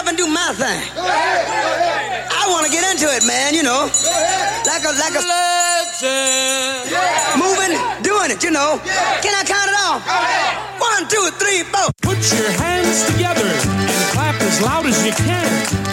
up and do my thing. I want to get into it, man. You know, like a like a moving, doing it. You know. Can I count it off? One, two, three, four. Put your hands together and clap as loud as you can.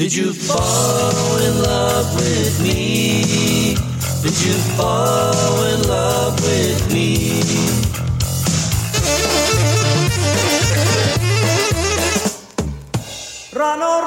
Did you fall in love with me? Did you fall in love with me? Rano,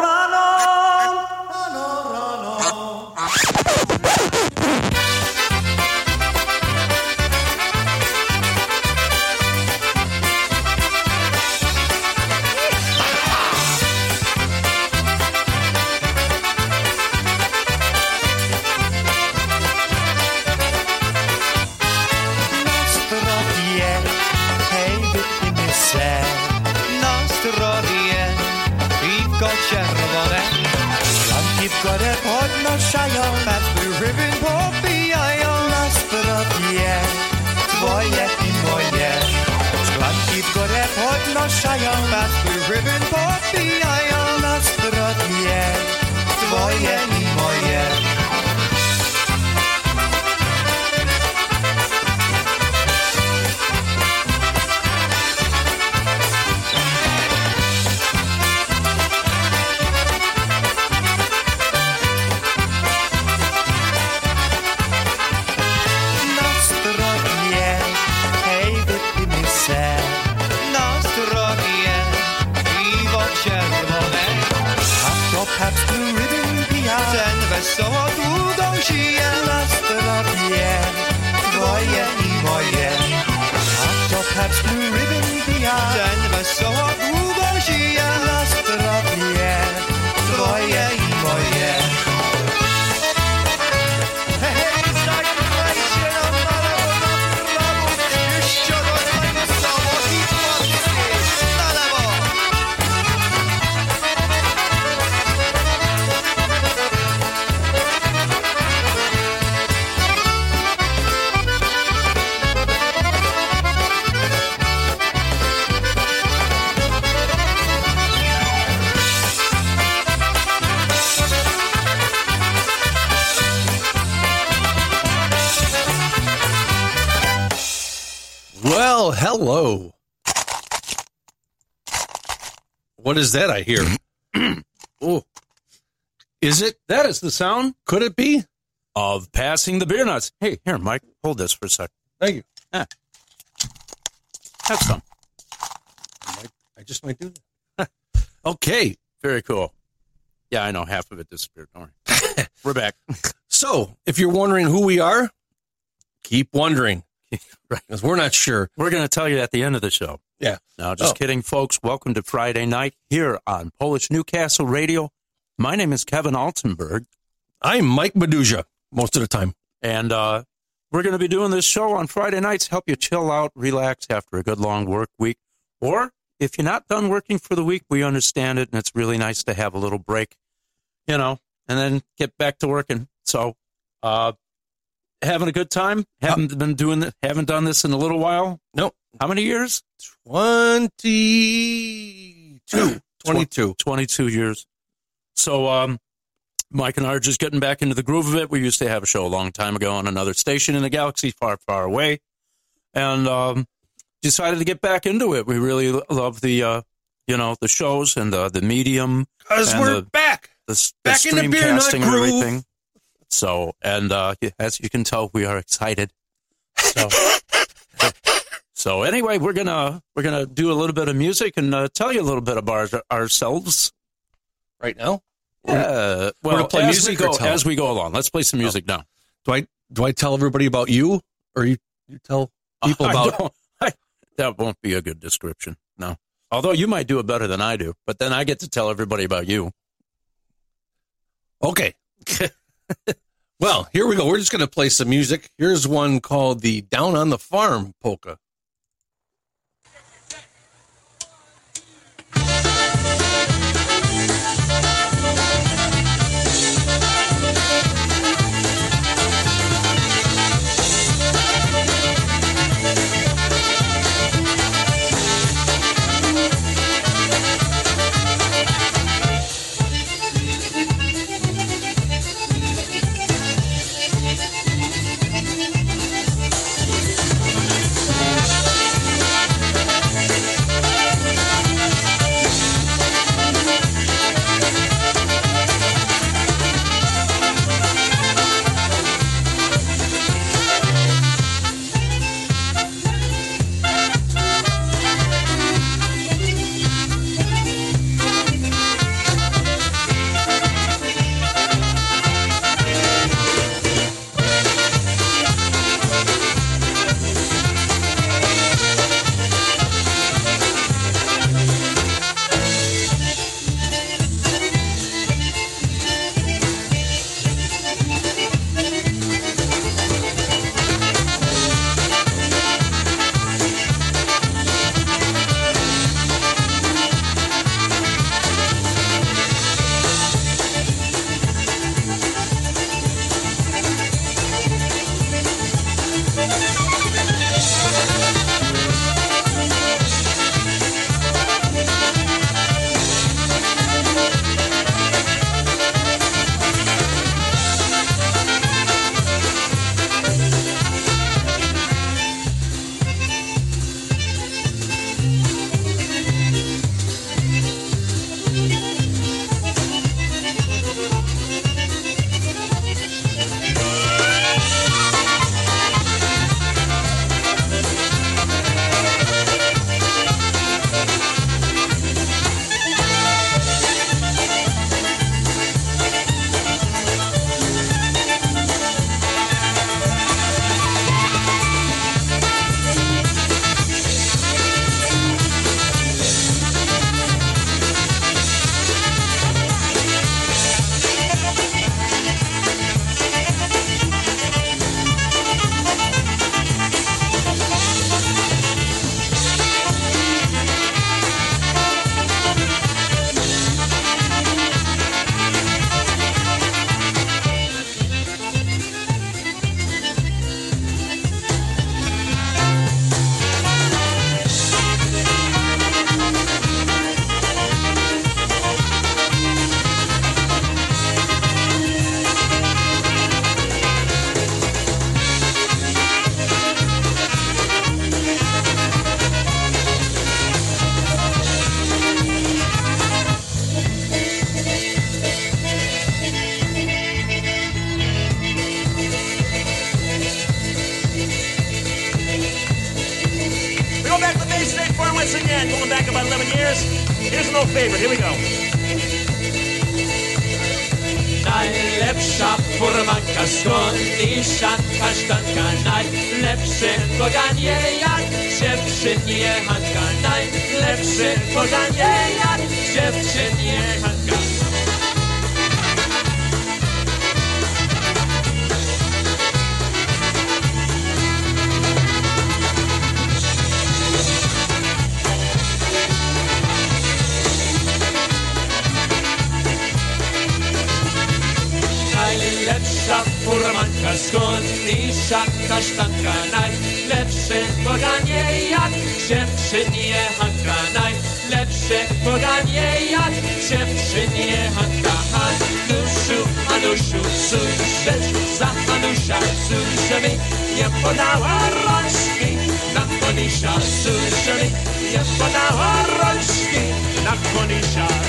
What is that I hear? oh, is it? That is the sound Could it be? of passing the beer nuts. Hey, here, Mike, hold this for a sec. Thank you. Ah. Have some. I just might do that. okay. Very cool. Yeah, I know half of it disappeared. Don't worry. We're back. So, if you're wondering who we are, keep wondering right. because we're not sure. We're going to tell you at the end of the show. Yeah. No, just Oh. kidding, folks. Welcome to Friday night here on Polish Newcastle Radio. My name is Kevin Altenburg, I'm Mike Maduzia most of the time. and uh, we're going to be doing this show on Friday nights, help you chill out, relax after a good long work week. Or if you're not done working for the week, we understand it, and it's really nice to have a little break, you know, and then get back to working. So, uh, having a good time. Haven't been doing. Haven't done this in a little while. Nope. How many years? 22. 22. 22 years. So, um, Mike and I are just getting back into the groove of it. We used to have a show a long time ago on another station in the galaxy far, far away. And, um, decided to get back into it. We really love the, uh, you know, the shows and the, the medium, Because And we're the- back. the, s- Back the in the beer nut casting and groove. everything. So, and, uh, as you can tell, we are excited. So, so anyway, we're gonna, we're gonna do a little bit of music and uh, tell you a little bit about our, ourselves. Right now? Uh, well, play as music we go, as we go along. Let's play some music now. Do I do I tell everybody about you or you, you tell people I about don't- I- that won't be a good description. No. Although you might do it better than I do, but then I get to tell everybody about you. Okay. well, here we go. We're just going to play some music. Here's one called the Down on the Farm polka. Słyszę mi, nie podała rączki na Konisia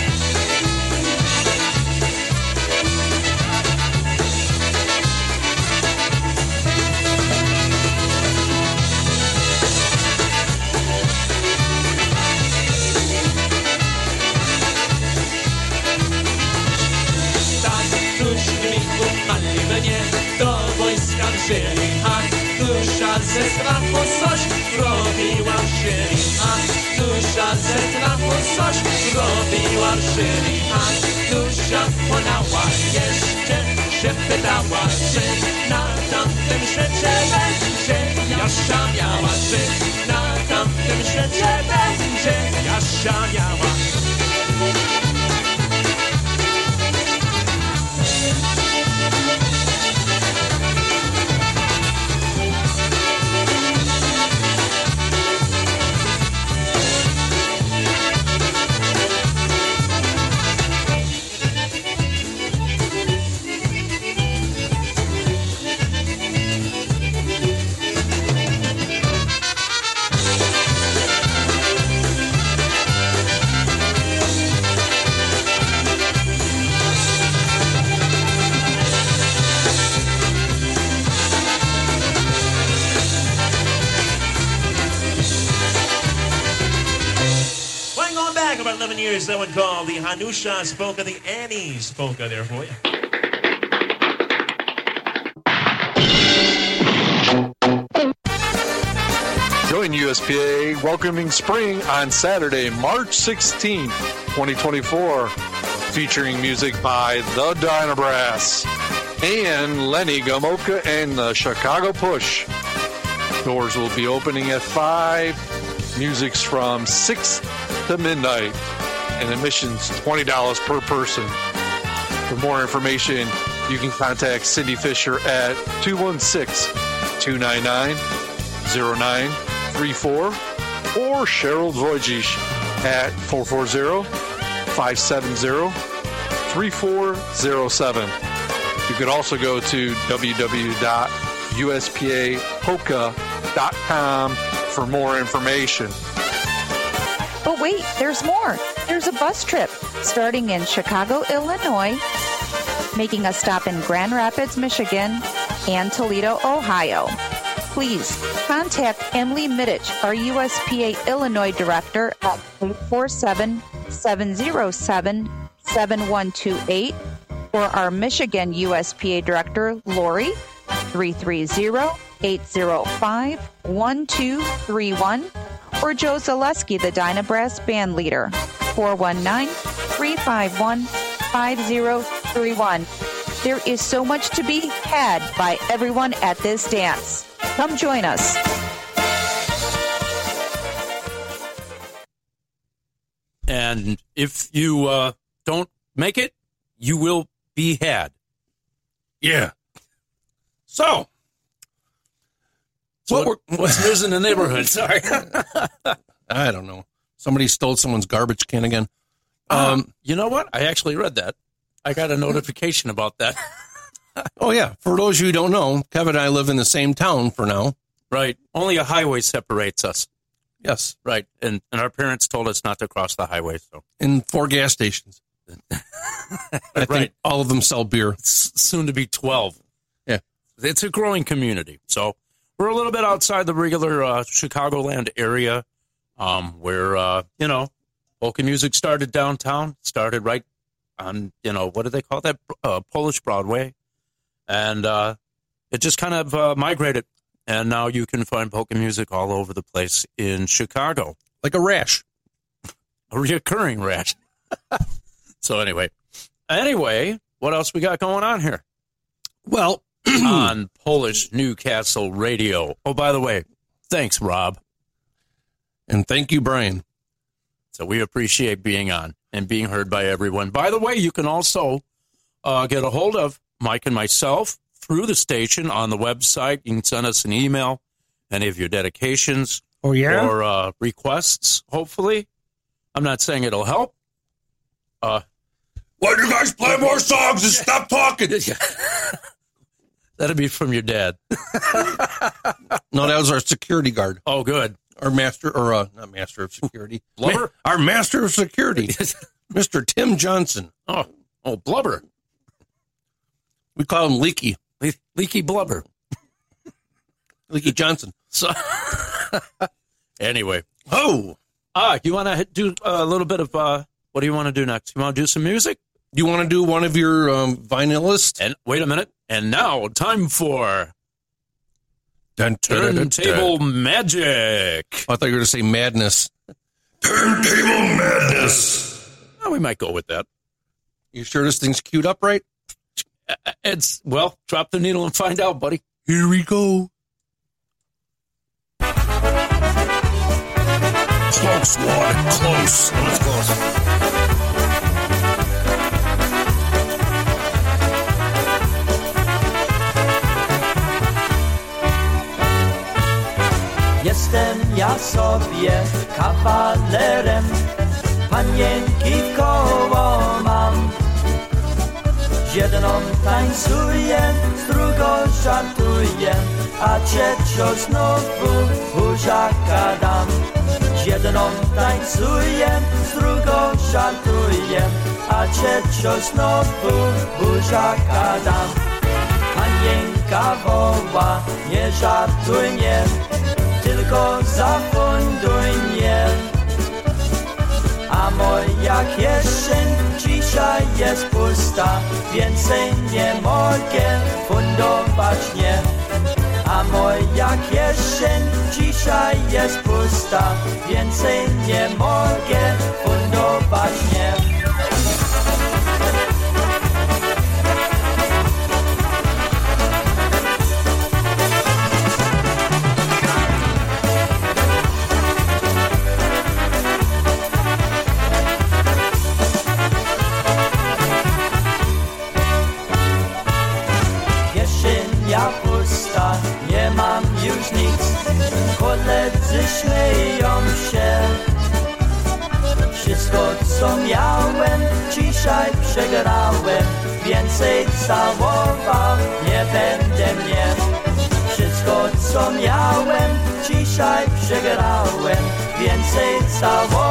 robiła w ziemi, a dusza płonęła jeszcze się pytała, czy na tamtym świecie będzie Jasia miała, czy na tamtym świecie będzie Jasia miała. Hanusia Polka, the Annie's Polka there for you. Join USPA welcoming spring on Saturday, March 16, 2024, featuring music by the Dynabrass and Lenny Gomulka and the Chicago Push. Doors will be opening at 5, music's from 6 to midnight, and admission's $20 per person. For more information, you can contact Cindy Fisher at 216 299 0934 or Cheryl Wojcik at 440 570 3407. You could also go to www.uspapolka.com for more information. But wait, there's more. There's a bus trip starting in Chicago, Illinois, making a stop in Grand Rapids, Michigan, and Toledo, Ohio. Please contact Emily Middich, our USPA Illinois director, at 847 707 7128, or our Michigan USPA director, Lori, 330 805 1231, or Joe Zaleski, the Dynabrass band leader, 419 351 5031. There is so much to be had by everyone at this dance. Come join us. And if you uh, don't make it, you will be had. Yeah. So, So what, what's news in the neighborhood? Sorry. I don't know. Somebody stole someone's garbage can again. Um, you know what? I actually read that. I got a notification about that. Oh, yeah. For those of you who don't know, Kevin and I live in the same town for now. Right. Only a highway separates us. Yes. Right. And and our parents told us not to cross the highway. So In four gas stations. I think Right. all of them sell beer. s- soon to be 12. Yeah. It's a growing community. So we're a little bit outside the regular uh, Chicagoland area. Um, where uh, you know polka music started downtown, started right on you know what do they call that uh, Polish Broadway, and uh, it just kind of uh, migrated, and now you can find polka music all over the place in Chicago, like a rash, a reoccurring rash. so anyway, anyway, what else we got going on here? Well, on Polish Newcastle Radio. Oh, by the way, thanks, Rob. And thank you, Brian. So we appreciate being on and being heard by everyone. By the way, you can also uh, get a hold of Mike and myself through the station on the website. You can send us an email, any of your dedications Oh, yeah? or uh, requests, hopefully. I'm not saying it'll help. Uh, Why do you guys play more songs and stop talking? That'd be from your dad. no, that was our security guard. Oh, good. Our master, or uh, not master of security. Blubber? Ma- our master of security, Mr. Tim Johnson. Oh, oh, blubber. We call him Leaky. Le- leaky blubber. Leaky Johnson. So, anyway. Oh. Ah, you want to do a little bit of, uh, what do you want to do next? You want to do some music? You want to do one of your um, vinylists? And wait a minute. And now, time for Dun, dun, dun, dun, Turntable. Magic. I thought you were going to say madness. Turntable madness. Oh, we might go with that. You sure this thing's queued up right? Uh, It's, well, drop the needle and find out, buddy. Here we go. Close, Ward. Close. Let's close. Jestem ja sobie kawalerem, panienki koło mam. Z jedną tańcuję, z drugą żartuję, a trzecią znowu buziaka dam. Z jedną tańcuję, z drugą żartuję, a trzecią znowu buziaka dam. Panienka woła, nie żartuj nie, tylko zafunduj mnie. A moja kieszeń dzisiaj jest pusta, więcej nie mogę fundować nie. A moja kieszeń dzisiaj jest pusta, więcej nie mogę fundować nie. Śmieją się. Wszystko co miałem, dzisiaj przegrałem. Więcej całował, nie będę mnie. Wszystko co miałem, dzisiaj przegrałem. Więcej całował,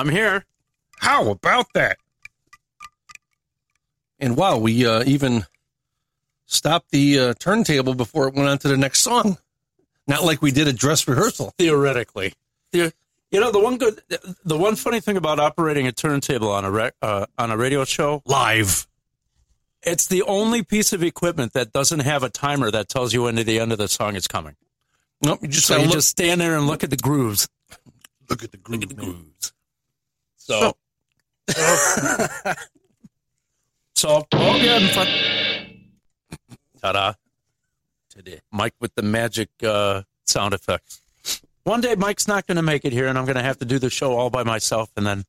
I'm here. How about that? And wow, we uh, even stopped the uh, turntable before it went on to the next song. Not like we did a dress rehearsal. Theoretically. The- You know, the one good, the one funny thing about operating a turntable on a, rec, uh, on a radio show, Live. it's the only piece of equipment that doesn't have a timer that tells you when the end of the song is coming. Nope, you just So you look, just stand there and look at the grooves. look at the groove. Look at the man. grooves. So, so, oh, yeah, in front. Ta-da! Today, Mike with the magic uh, sound effects. One day, Mike's not going to make it here, and I'm going to have to do the show all by myself, and then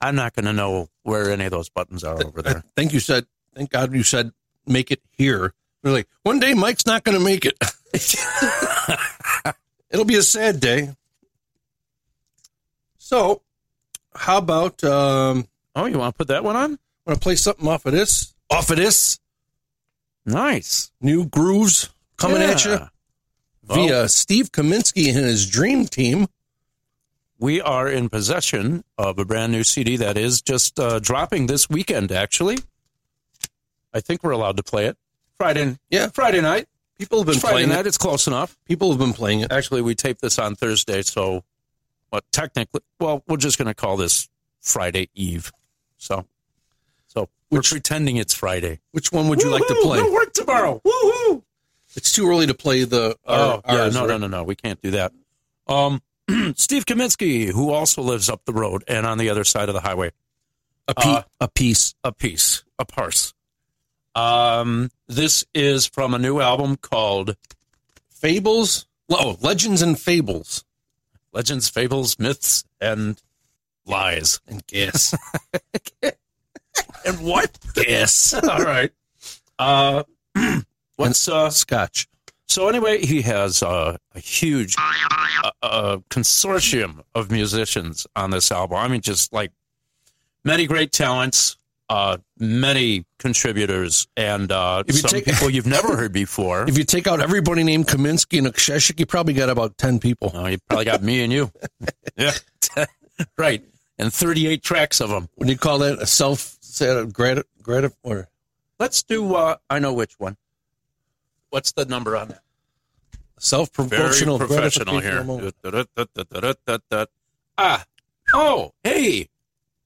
I'm not going to know where any of those buttons are over I there. think you said, thank God you said, make it here. Like, one day Mike's not going to make it. It'll be a sad day. So, how about, um, Oh, you want to put that one on? want to play something off of this? Off of this? Nice. New grooves coming at you Yeah. via Steve Kaminsky and his dream team. We are in possession of a brand new CD that is just uh, dropping this weekend. Actually, I think we're allowed to play it Friday. Yeah. Friday night. People have been Friday playing night. it. It's close enough. People have been playing it. Actually, we taped this on Thursday, so but technically, well, we're just going to call this Friday Eve. So, so we're pretending it's Friday. Which one would you like to play? No work tomorrow. Woohoo! It's too early to play the. Oh, yeah, ours, no, right? no, no, no. We can't do that. Um, Steve Kaminsky, who also lives up the road and on the other side of the highway, A, pe- Uh, a piece. a piece, a parse. Um, this is from a new album called Fables. Oh, Legends and Fables. Legends, Fables, Myths, and Lies. And guess. And what? guess. All right. Uh, what's uh? Scotch. So anyway, he has uh, a huge uh, uh, consortium of musicians on this album. I mean, just like many great talents, uh, many contributors, and uh, If you some take- people you've never heard before. If you take out everybody named Kaminsky and Aksheshik, you probably got about 10 people. Oh, you probably got me and you. yeah, right. And 38 tracks of them. What do you call that? A self set grad grad or Let's do. Uh, I know which one. What's the number on that? self promotional professional here. Ah, oh, hey,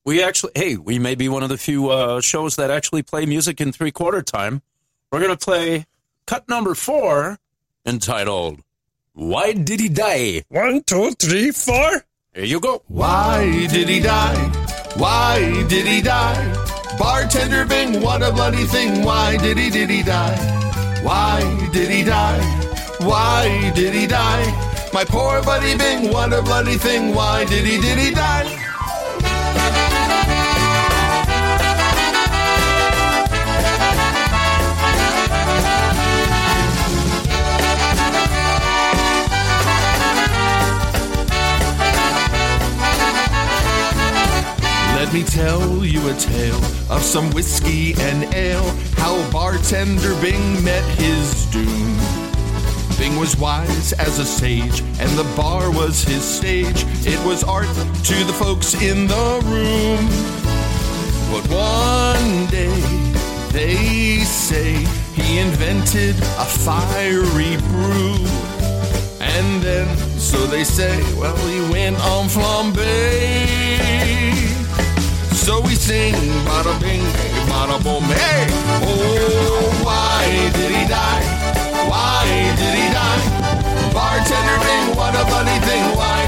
we actually, hey, we may be one of the few uh, shows that actually play music in three quarter time. We're gonna play cut number four, entitled "Why Did He Die." One, two, three, four. Here you go. Why did he die? Why did he die? Bartender Bing, what a bloody thing. Why did he, did he die? Why did he die? Why did he die? My poor buddy Bing, what a bloody thing. Why did he, did he die? Let me tell you a tale of some whiskey and ale. How bartender Bing met his doom. Bing was wise as a sage, and the bar was his stage. It was art to the folks in the room. But one day, they say he invented a fiery brew. And then, so they say, well, he went on flambe. So we sing, bada bing, bada boom, hey! Oh, why did he die? Why did he die? Bartender Bing, what a funny thing. Why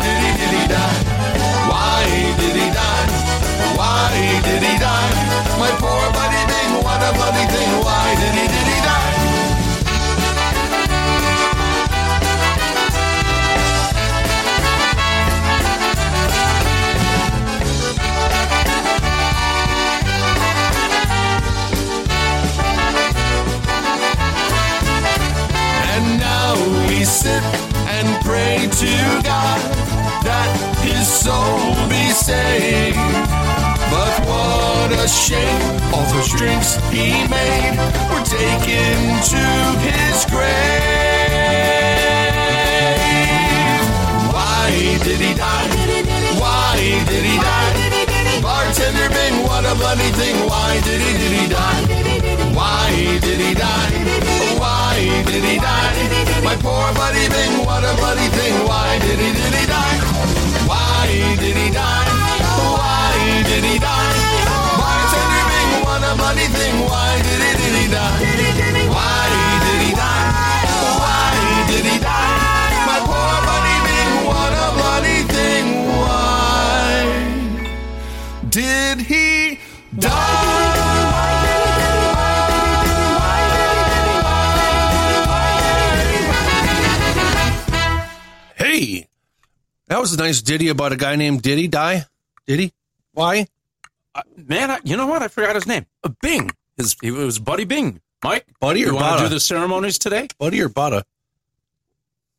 drinks he made were taken to his grave. Why did he die? Why did he die? Bartender Bing, what a bloody thing. Why did he, did he die? Why did he die? Why did he die? My poor buddy Bing, what a bloody thing. Why did he, did he die? Why did he die? Why did he die? My poor bunny what a bloody thing. Why did he die? Hey, that was a nice ditty about a guy named Diddy Die. Diddy? Why? Uh, man, I, you know what? I forgot his name. Uh, Bing. His, it was Buddy Bing. Mike, Buddy you or want to Bada? do the ceremonies today? Buddy or Bada?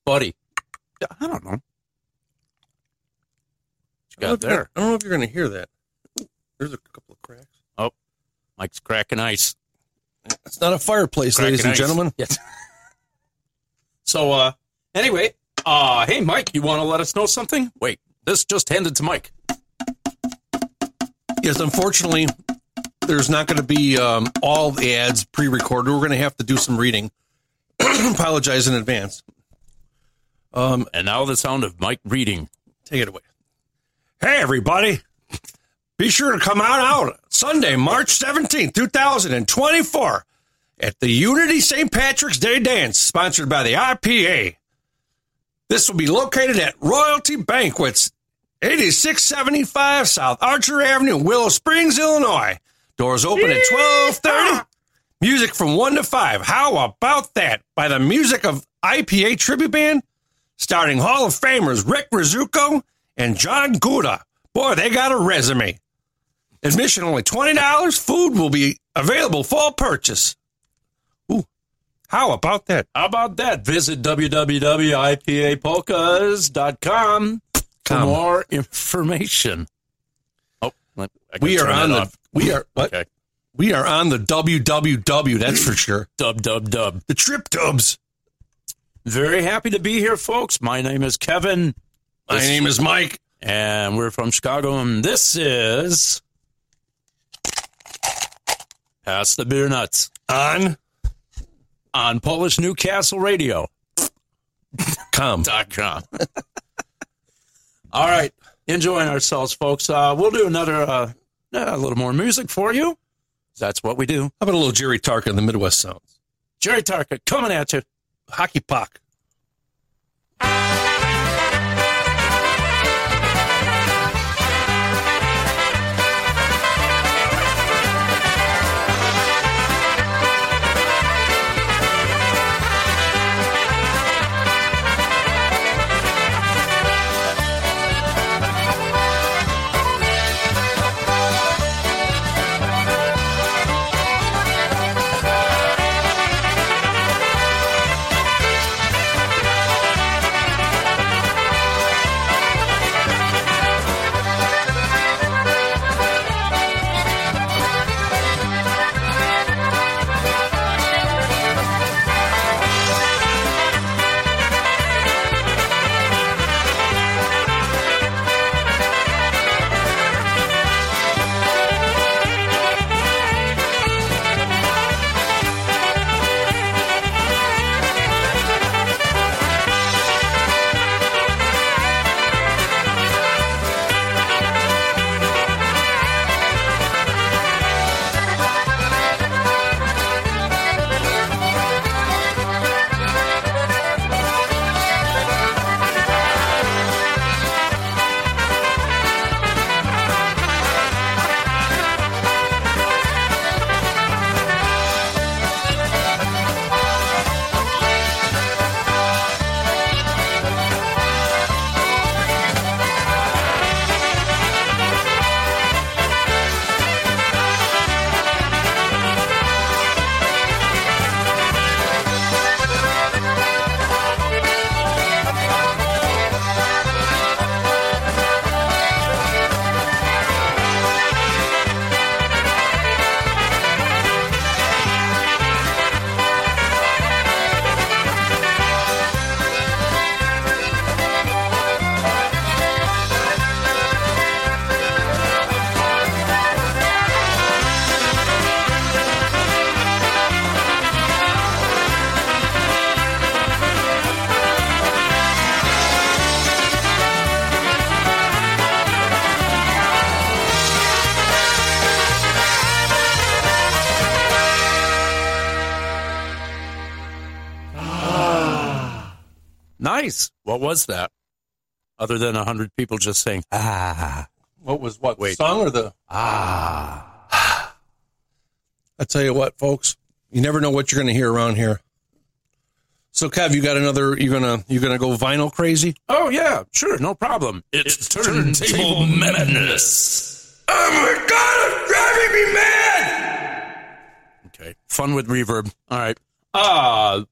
Buddy. I don't know. What you I don't, know got if you're- there? I don't know if you're going to hear that. Ooh, There's a couple of cracks. Oh, Mike's cracking ice. It's not a fireplace, ladies and ice. gentlemen. Yes. So, uh, anyway, uh, hey, Mike, you want to let us know something? Wait, this just handed to Mike. Yes, unfortunately, there's not going to be um, all the ads pre-recorded. We're going to have to do some reading. Apologize in advance. Um, And now the sound of Mike reading. Take it away. Hey, everybody. Be sure to come out out Sunday, March 17th, 2024 at the Unity St. Patrick's Day Dance, sponsored by the IPA. This will be located at Royalty Banquets, 8675 South Archer Avenue, Willow Springs, Illinois. Doors open at 1230. Music from 1 to 5. How about that? By the music of IPA Tribute Band, starring Hall of Famers Rick Rizuko and John Gouda. Boy, they got a resume. Admission only $20. Food will be available for purchase. Ooh, how about that? How about that? Visit www.ipapolkas.com for more information. Oh, let- I gotta We are on the off. we are what? Okay. We are on the WWW, that's for sure. Dub, dub, dub. The Trip Dubs. Very happy to be here, folks. My name is Kevin. My This- name is Mike. and we're from Chicago, and this is Pass the Beer Nutz On on Polish Newcastle Radio. com. dot com. All right, enjoying ourselves, folks. Uh, we'll do another, uh, a little more music for you. That's what we do. How about a little Jerry Tarka in the Midwest Sounds? Jerry Tarka coming at you. Hockey puck. Nice. What was that? Other than a hundred people just saying ah. What was what? Wait. Song or the Ah. I tell you what, folks, you never know what you're going to hear around here. So, Kev, you got another? You're gonna you're gonna go vinyl crazy? Oh yeah, sure, no problem. It's, turntable madness. Oh my god, it's driving me mad! Okay, fun with reverb. All right. Uh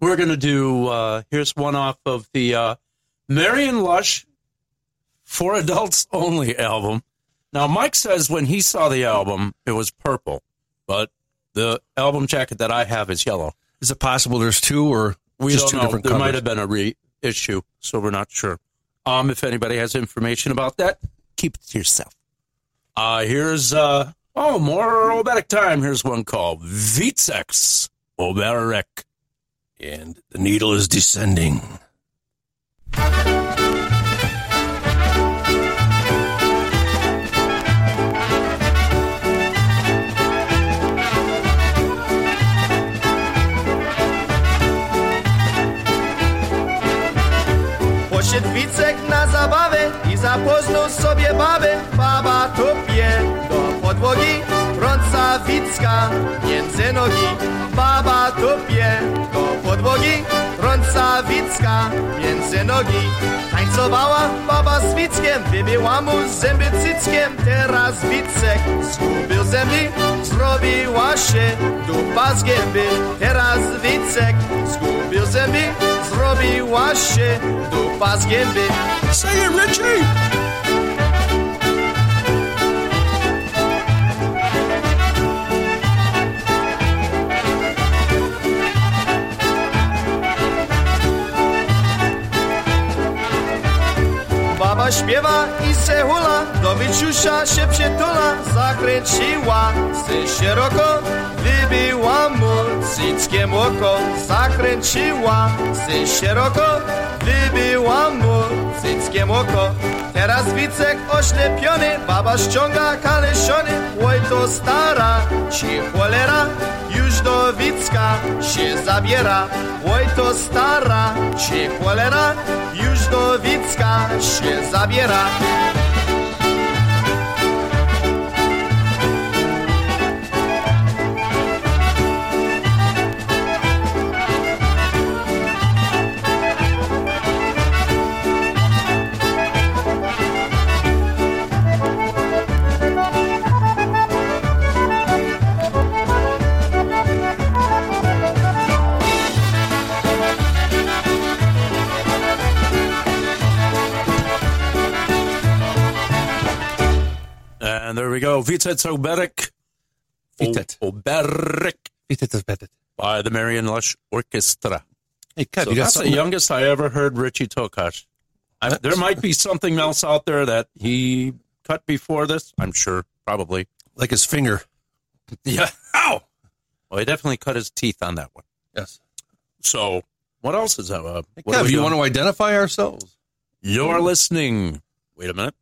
we're gonna do. uh Here's one off of the uh Marion Lush for adults only album. Now, Mike says when he saw the album, it was purple, but the album jacket that I have is yellow. Is it possible there's two or We just don't two know. different There covers? might have been a reissue, so we're not sure. Um, if anybody has information about that, keep it to yourself. Uh, here's uh oh more Obetic time. Here's one called Vitsex Oberek. And the needle is descending. Poszedł Wicek na zabawę i zapoznał sobie babę. Baba tupie do podłogi, rąca Wicka między nogi. Baba tupie do podłogi, rąca Wicka między nogi. Tańcowała baba z Wickiem, wybiła mu zęby cyckiem. Teraz Wicek zgubił zęby, zrobiła się dupa z gęby. Teraz Wicek zgubił zęby, zrobiła się dupa z gęby. Say it, Richie! Śpiewa i se hula, do Wiciusia się przytula, zakręciła se szeroko, wybiła mu cyckiem oko, zakręciła se szeroko, wybiła mu cyckiem oko. Teraz Wicek oślepiony, baba ściąga kalesiony, oj to stara, ci cholera, już do Wicka się zabiera. Oj to stara, ci cholera, już do Wicka się zabiera. There we go. Vitset Oberek. Vitset. O- Oberek by the Marion Lush Orchestra. Hey, Kev, So that's the youngest I ever heard Richie Tokash. I, there might be something else out there that he cut before this. I'm sure, probably. like his finger. Yeah. Ow! Well, he definitely cut his teeth on that one. Yes. So, what else is that? Uh, Hey, Kev, you doing? want to identify ourselves? You're listening. Wait a minute.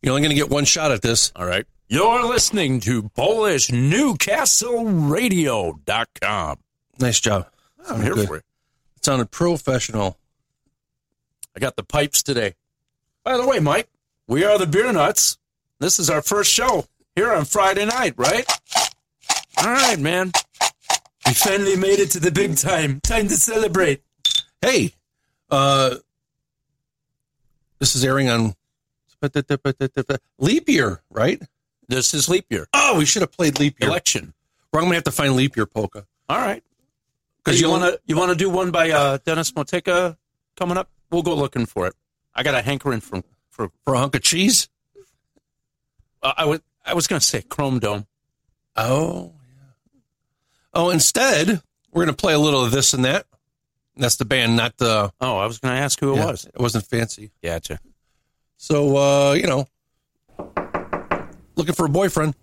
You're only going to get one shot at this. All right. You're listening to PolishNewcastleRadio.com. Nice job. I'm here Good. for it. It sounded professional. I got the pipes today. By the way, Mike, we are the Beer Nutz. This is our first show here on Friday night, right? All right, man. We finally made it to the big time. Time to celebrate. Hey, uh, this is airing on leap year, right? This is leap year. Oh, we should have played leap year. Election. We're going to have to find leap year polka. All right. Because you want to you want to do one by uh, Dennis Motica coming up? We'll go looking for it. I got a hankering for for For a hunk of cheese? uh, I was I was going to say Chrome Dome. Oh, yeah. Oh, instead, we're going to play a little of this and that. That's the band, not the. Oh, I was going to ask who it yeah, was. It wasn't fancy. Gotcha. So, uh, you know, looking for a boyfriend.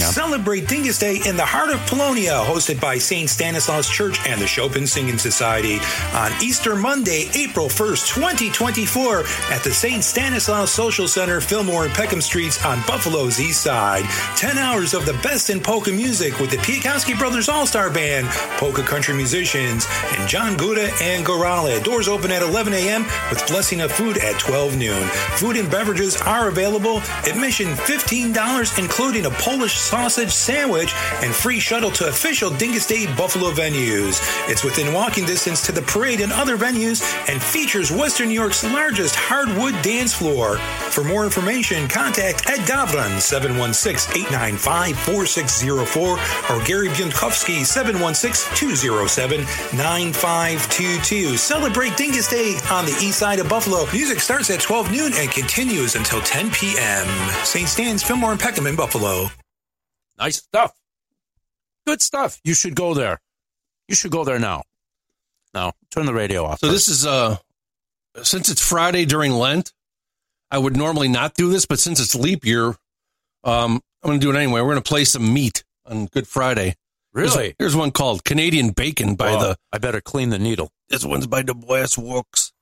Celebrate Dingus Day in the heart of Polonia, hosted by St. Stanislaus Church and the Chopin Singing Society on Easter Monday, April 1st, 2024, at the St. Stanislaus Social Center, Fillmore and Peckham Streets on Buffalo's East Side. 10 hours of the best in polka music with the Piekowski Brothers All Star Band, polka country musicians, and John Guda and Gorale. Doors open at 11 a.m. with blessing of food at 12 noon. Food and beverages are available. Admission $15, including a Polish sausage sandwich and free shuttle to official Dingus Day Buffalo venues. It's within walking distance to the parade and other venues and features Western New York's largest hardwood dance floor. For more information, contact Ed Gavran 716-895-4604 or Gary Bienkowski 716-207-9522. Celebrate Dingus Day on the east side of Buffalo. Music starts at 12 noon and continues until 10 p.m. St. Stan's, Fillmore, and Peckham in Buffalo. Nice stuff. Good stuff. You should go there. You should go there now. Now, turn the radio off. So this is uh since it's Friday during Lent, I would normally not do this, but since it's leap year, um, I'm going to do it anyway. We're going to play some meat on Good Friday. Here's- Really? Here's, one called Canadian Bacon by the. I better clean the needle. This one's by the Boyas Works.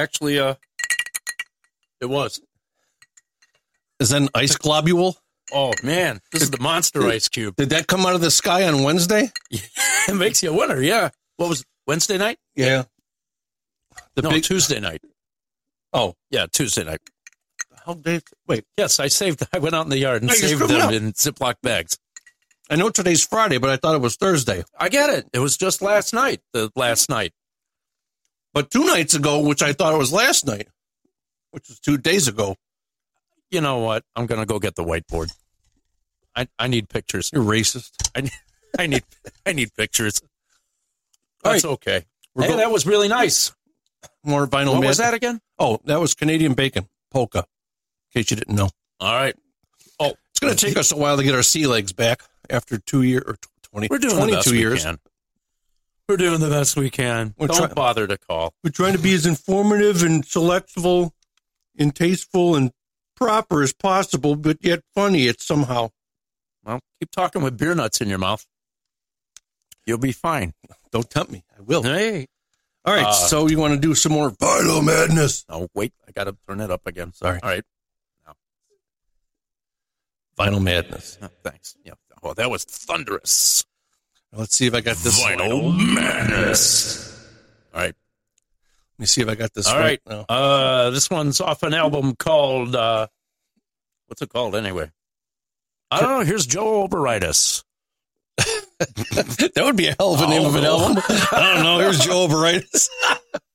Actually, uh, it was. Is that an ice globule? Oh man, this is the monster ice cube. Did that come out of the sky on Wednesday? it makes you wonder. Yeah. What was it, Wednesday night? Yeah. The no, big- Tuesday night. Oh, Yeah, Tuesday night. how did wait? Yes, I saved. I went out in the yard and No, saved them in Ziploc bags. I know today's Friday, but I thought it was Thursday. I get it. It was just last night. The last night. But two nights ago, which I thought it was last night, which was two days ago. You know what? I'm gonna go get the whiteboard. I I need pictures. You're racist. I need I need I need pictures. That's right. okay. We're Hey, go- that was really nice. More vinyl. What man- was that again? Oh, that was Canadian bacon polka. In case you didn't know, All right. Oh, it's going to take us a while to get our sea legs back after two year or twenty. we're doing the 22 best we years. can. We're doing the best we can. We're Don't try- bother to call. We're trying to be as informative and selectful, and tasteful and proper as possible, but yet funny it's somehow. Well, keep talking with beer nuts in your mouth. You'll be fine. Don't tempt me. I will. Hey. All right, Uh, so you want to do some more Vinyl Madness? Oh, wait. I got to turn it up again. Sorry. All right. Vinyl Madness. Oh, thanks. Yeah. Oh, that was thunderous. Let's see if I got this. Vinyl Madness. All right. Let me see if I got this All right. right. now. Uh, this one's off an album called, uh, what's it called anyway? I don't know. Here's Joe Oberitis. that would be a hell of a name of an album. I don't know. Here's Joe Oberitis.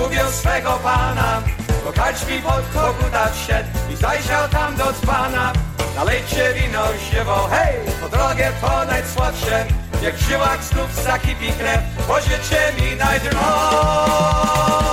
zgubił swego pana, do karczmi pod koguta wszedł i zajrzał tam do dzbana. Nalejcie wino ziewo, hej, po drogę to najsłabsze, jak w żyłach znów zakipi krew, pożycie mi najdroższe.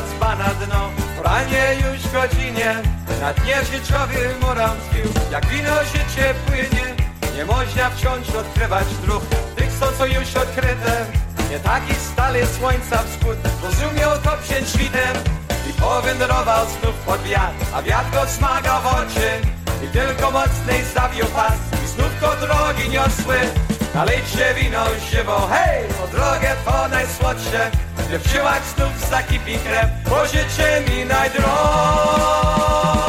Z pana dno, ranie już godzinie, na dnie życiowy morał tkwił, jak wino życie płynie. Nie można wciąż odkrywać dróg, tych są co już odkryte. Nie taki stale słońca wschód, rozumiał to przed świtem. I powędrował znów pod wiatr, a wiatr go smagał w oczy. I tylko mocniej zawił pas, i znów go drogi niosły. Nalejcie wino żywo, hej, po drogę to najsłodsze, gdy w żyłach znów zakipi krew, pożycie mi najdroższe.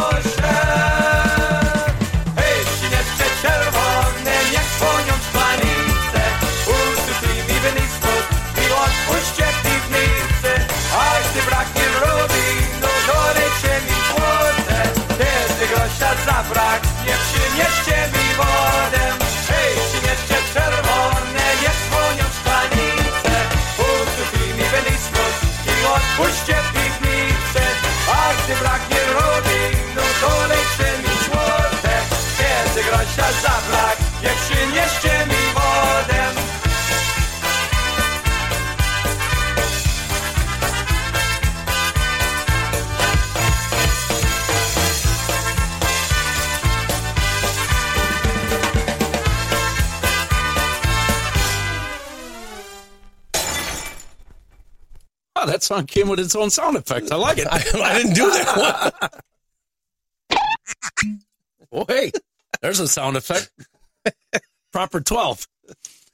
That song came with its own sound effect. I like it. I, I didn't do that one. Oh, hey, there's a sound effect. Proper 12.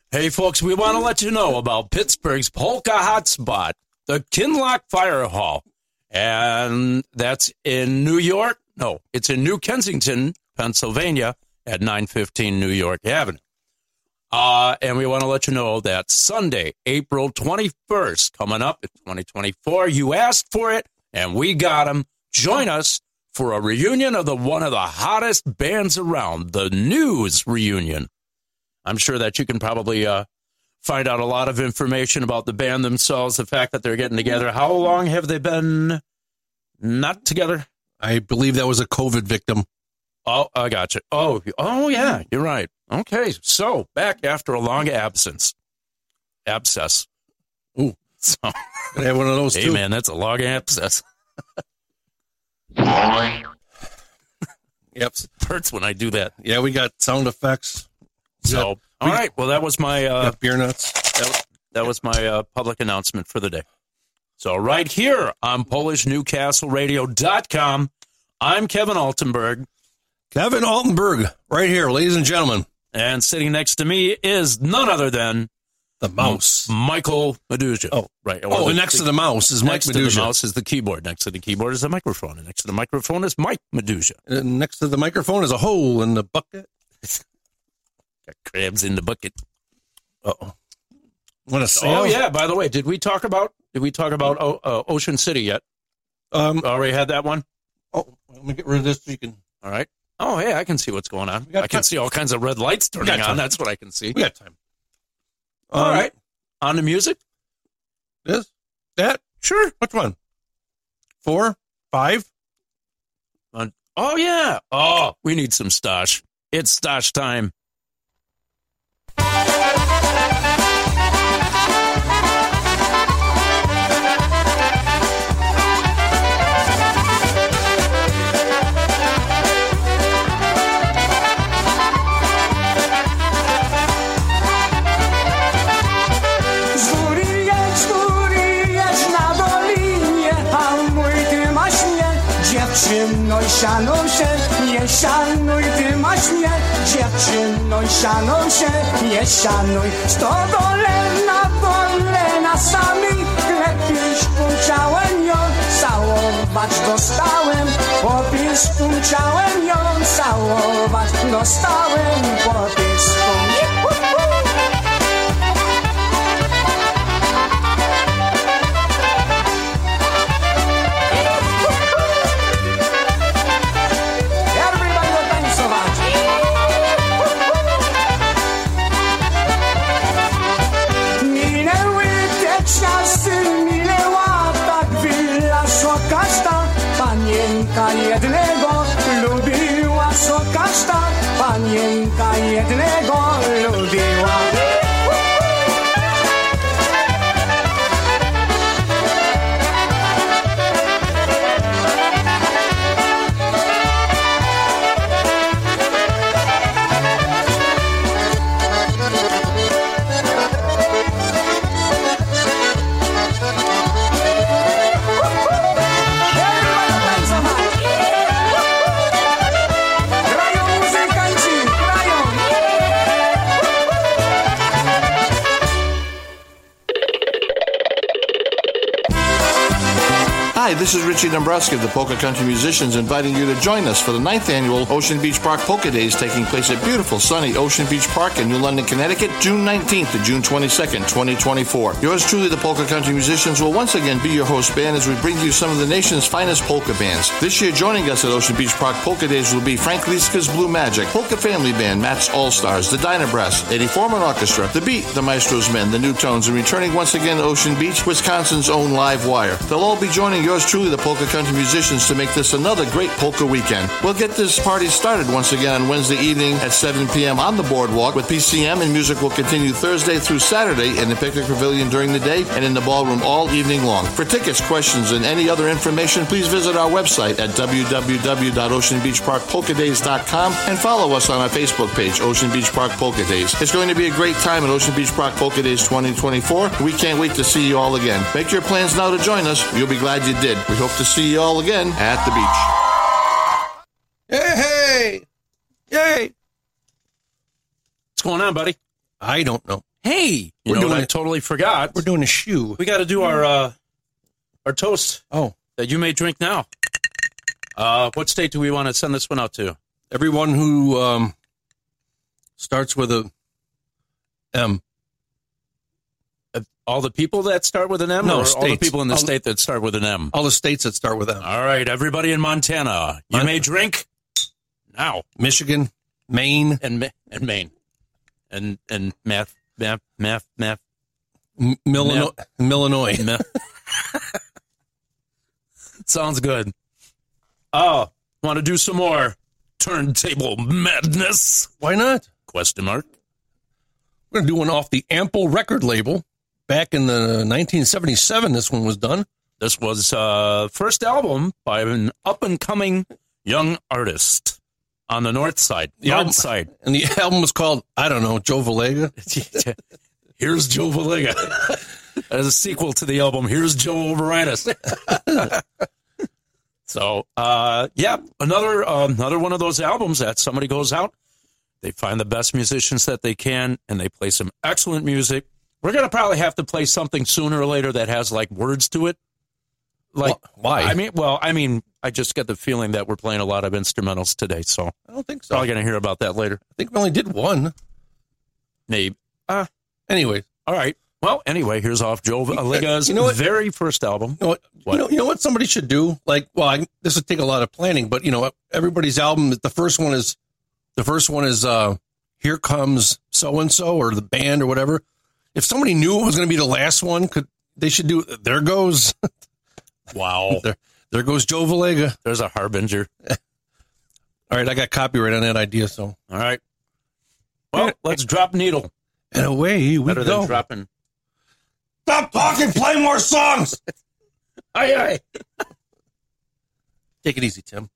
Hey, folks, we want to let you know about Pittsburgh's polka hotspot, the Kinloch Fire Hall. And that's in New York. No, it's in New Kensington, Pennsylvania at 915 New York Avenue. Uh, and we want to let you know that Sunday, April 21st, coming up in 2024, you asked for it and we got them. Join us for a reunion of the one of the hottest bands around, the News Reunion. I'm sure that you can probably uh, find out a lot of information about the band themselves, the fact that they're getting together. How long have they been not together? I believe that was a COVID victim. Oh, I got you. Oh, oh yeah, you're right. Okay, so back after a long absence, abscess. Ooh, So, Could have one of those hey, too. man, that's a log abscess. Yep. Hurts when I do that. Yeah, we got sound effects. So, all right. Well, that was my uh, beer nuts. that was, that was my uh, public announcement for the day. So, right here on PolishNewcastleRadio.com, I'm Kevin Altenburg, Kevin Altenburg, right here, ladies and gentlemen. And sitting next to me is none other than The mouse. Michael Maduzia. Oh. right. Oh, Or and next to the mouse is Mike next to the mouse is the keyboard. Next to the keyboard is the microphone. And next to the microphone is Mike Maduzia. And next to the microphone is a hole in the bucket. Got crabs in the bucket. Uh-oh. Want to Oh yeah. By the way, did we talk about did we talk about O- uh, Ocean City yet? Um, Already had that one. oh, let me get rid of this so you can. All right. Oh, hey, I can see what's going on. I can time. see all kinds of red lights turning on. That's what I can see. We got time. All Um, right. On to music. This? That? Sure. Which one? Four? Five? On- Oh yeah. Oh, we need some stash. It's stash time. Sianą się, nie szanuj, ty masz mnie, dziewczyno sianą się, nie szanuj. Sto dole na dole na sami, lepiej szpunciałem ją, całować dostałem, popisz szpunciałem ją, całować dostałem, szpunciałem. Hi, this is Richie Dombrowski of the Polka Country Musicians inviting you to join us for the ninth annual Ocean Beach Park Polka Days taking place at beautiful sunny Ocean Beach Park in New London, Connecticut, June 19th to June 22nd, 2024. Yours truly, the Polka Country Musicians, will once again be your host band as we bring you some of the nation's finest polka bands. This year, joining us at Ocean Beach Park Polka Days will be Frank Liska's Blue Magic, Polka Family Band, Matt's All Stars, the Dyna Brass, Eddie Forman Orchestra, The Beat, The Maestro's Men, The New Tones, and returning once again to Ocean Beach, Wisconsin's own Live Wire. They'll all be joining yours truly, the Polka Country Musicians, to make this another great polka weekend. We'll get this party started once again on Wednesday evening at 7 p.m. on the boardwalk with PCM, and music will continue Thursday through Saturday in the Picnic Pavilion during the day and in the ballroom all evening long. For tickets, questions, and any other information, please visit our website at www.oceanbeachparkpolkadays.com and follow us on our Facebook page, Ocean Beach Park Polka Days. It's going to be a great time at Ocean Beach Park Polka Days 2024. We can't wait to see you all again. Make your plans now to join us. You'll be glad you did. We hope to see you all again at the beach. Hey, hey! Yay! What's going on, buddy? I don't know. Hey, you We're know what doing I totally forgot. We're doing a shoe. We got to do our uh, our toast Oh, that you may drink now. Uh, what state do we want to send this one out to? everyone who um, starts with a M. Uh, all the people that start with an M, No, or all the people in the All- state that start with an M. All the states that start with M. All right, everybody in Montana, you Mon- may drink now, Michigan, Maine, and and Maine, and and math, math, math, math, M- Illinois. Illinois. math. Sounds good. Oh, want to do some more turntable madness? Why not? Question mark. We're to do one off the Ample record label. Back in the 1977. This one was done. This was uh first album by an up and coming young artist on the north side, The north album- side. And the album was called, I don't know, Joe Valega. Here's Joe Valega. As a sequel to the album, here's Joe Overitis. so, uh, yeah, another um, another one of those albums that somebody goes out, they find the best musicians that they can, and they play some excellent music. We're gonna probably have to play something sooner or later that has like words to it. Like Wh- why? I mean, well, I mean, I just get the feeling that we're playing a lot of instrumentals today, so I don't think so. probably gonna hear about that later. I think we only did one. Maybe. Uh, Anyway, all right. Well, anyway, here's off Joe Valega's You know what? very first album. you know what? What? You know, you know what somebody should do? Like, well, I, this would take a lot of planning, but you know, everybody's album. The first one is, the first one is, uh, here comes so and so or the band or whatever. If somebody knew it was going to be the last one, could they should do? There goes, Wow. there, there goes Joe Valega. There's a harbinger. All right, I got copyright on that idea, so All right. Well, let's drop needle. and away we Better go. than dropping. Stop talking, play more songs. Aye, aye. Take it easy, Tim.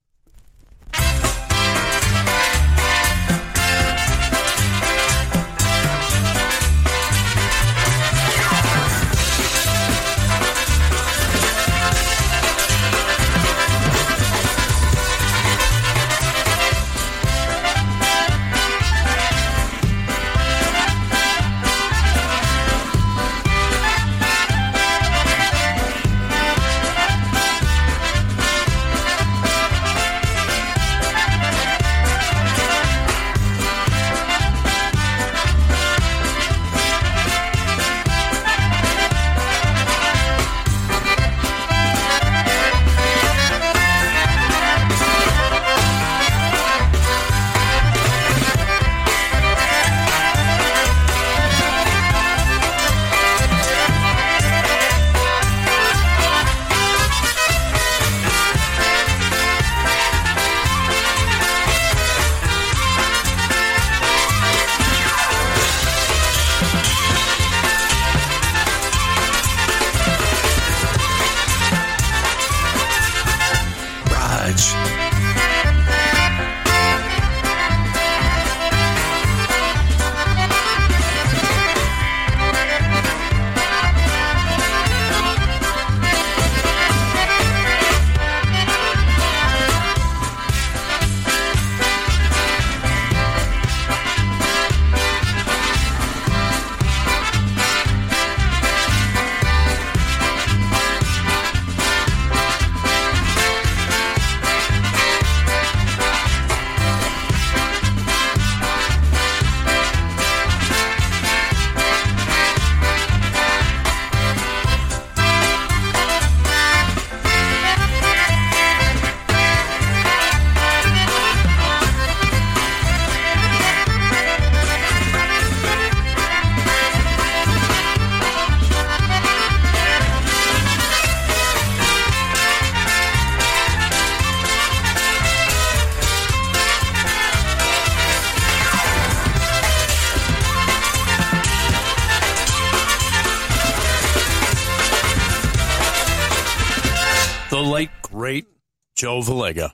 Joe Vallega.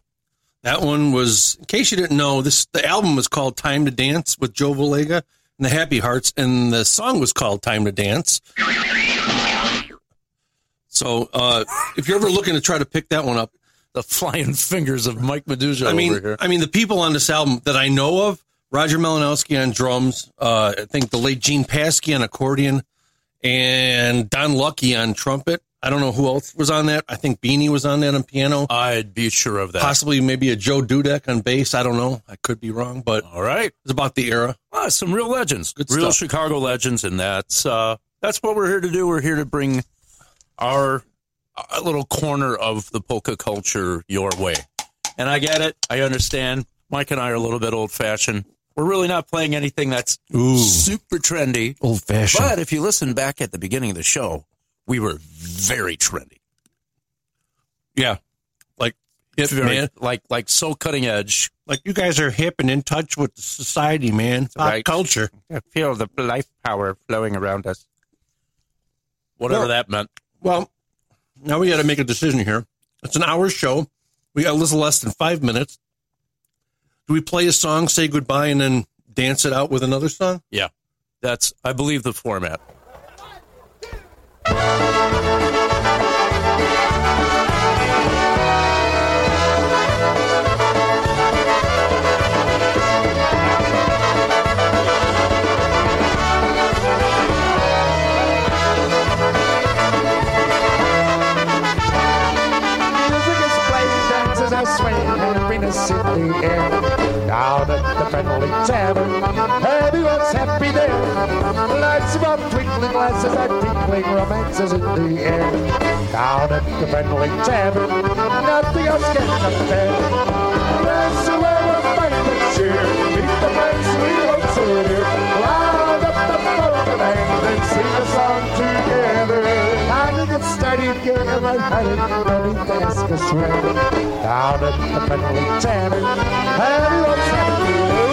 That one was, in case you didn't know, this the album was called "Time to Dance" with Joe Vallega and the Happy Hearts, and the song was called "Time to Dance." So, uh, if you're ever looking to try to pick that one up, The flying fingers of Mike Maduzia I mean, over here. I mean, the people on this album that I know of: Roger Melanowski on drums, uh, I think the late Gene Paskey on accordion, and Don Lucky on trumpet. I don't know who else was on that. I think Beanie was on that on piano. I'd be sure of that. Possibly maybe a Joe Dudek on bass. I don't know. I could be wrong, but All right. it's about the era. Ah, some real legends, Good real stuff. Chicago legends, and that's uh, that's what we're here to do. We're here to bring our, our little corner of the polka culture your way. And I get it. I understand. Mike and I are a little bit old fashioned. We're really not playing anything that's Ooh. super trendy. Old fashioned. But if you listen back at the beginning of the show, we were very trendy. Yeah. Like hip, Very, man. like like so cutting edge. Like you guys are hip and in touch with the society, man. Pop Right. culture. I feel the life power flowing around us. whatever Well- that meant. Well, now we got to make a decision here. It's an hour show. We got a little less than five minutes. Do we play a song, say goodbye, and then dance it out with another song? Yeah, that's I believe the format. Music romances in the air. Down at the friendly tavern, nothing else can compare. That's where we'll find the cheer, meet the friends we hold so dear. Loud up the band and sing a song together. Time to get started, get lighthearted, no need to ask us when. Down at the friendly tavern, everyone's happy.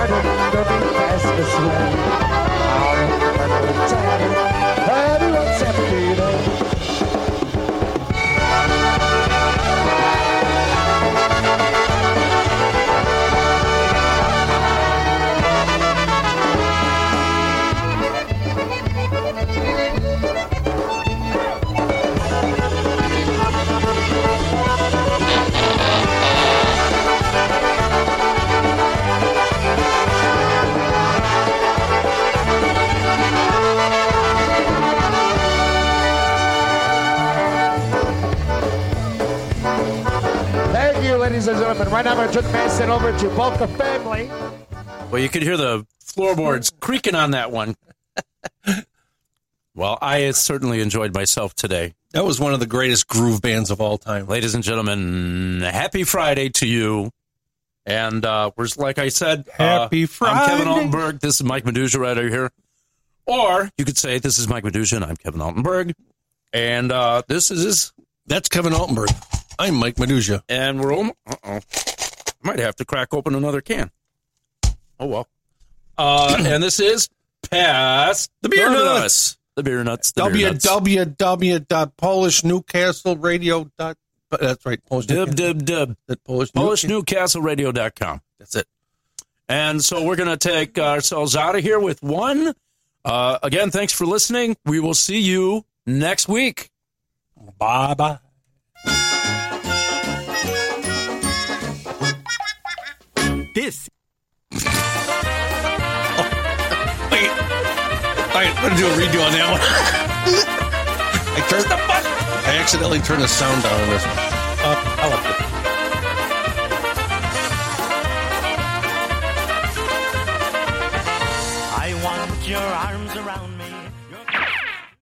Everyone's happy there. And. Right now, I'm going to pass it over to Polka Family. Well, you could hear the floorboards creaking on that one. well, I certainly enjoyed myself today. That was one of the greatest groove bands of all time. Ladies and gentlemen, happy Friday to you. And uh, we're like I said, Happy uh, I'm Kevin Altenburg. This is Mike Maduzia right over here. Or you could say, this is Mike Maduzia and I'm Kevin Altenburg. And uh, this is That's Kevin Altenburg. I'm Mike Maduzia. And we're almost, uh-oh. Might have to crack open another can. Oh, well. Uh, and this is Pass The Beer Nutz. The Beer Nutz. The Beer Nutz. www.polishnewcastleradio. That's right. Polish Dub, dub, dub. That Polish, PolishNewcastleRadio.com. That's it. And so we're going to take ourselves out of here with one. Uh, again, thanks for listening. We will see you next week. Bye bye. this. oh, wait. All right, I'm going to do a redo on that one. I turned. I accidentally turned the sound down on this one. Uh, I like it. your arm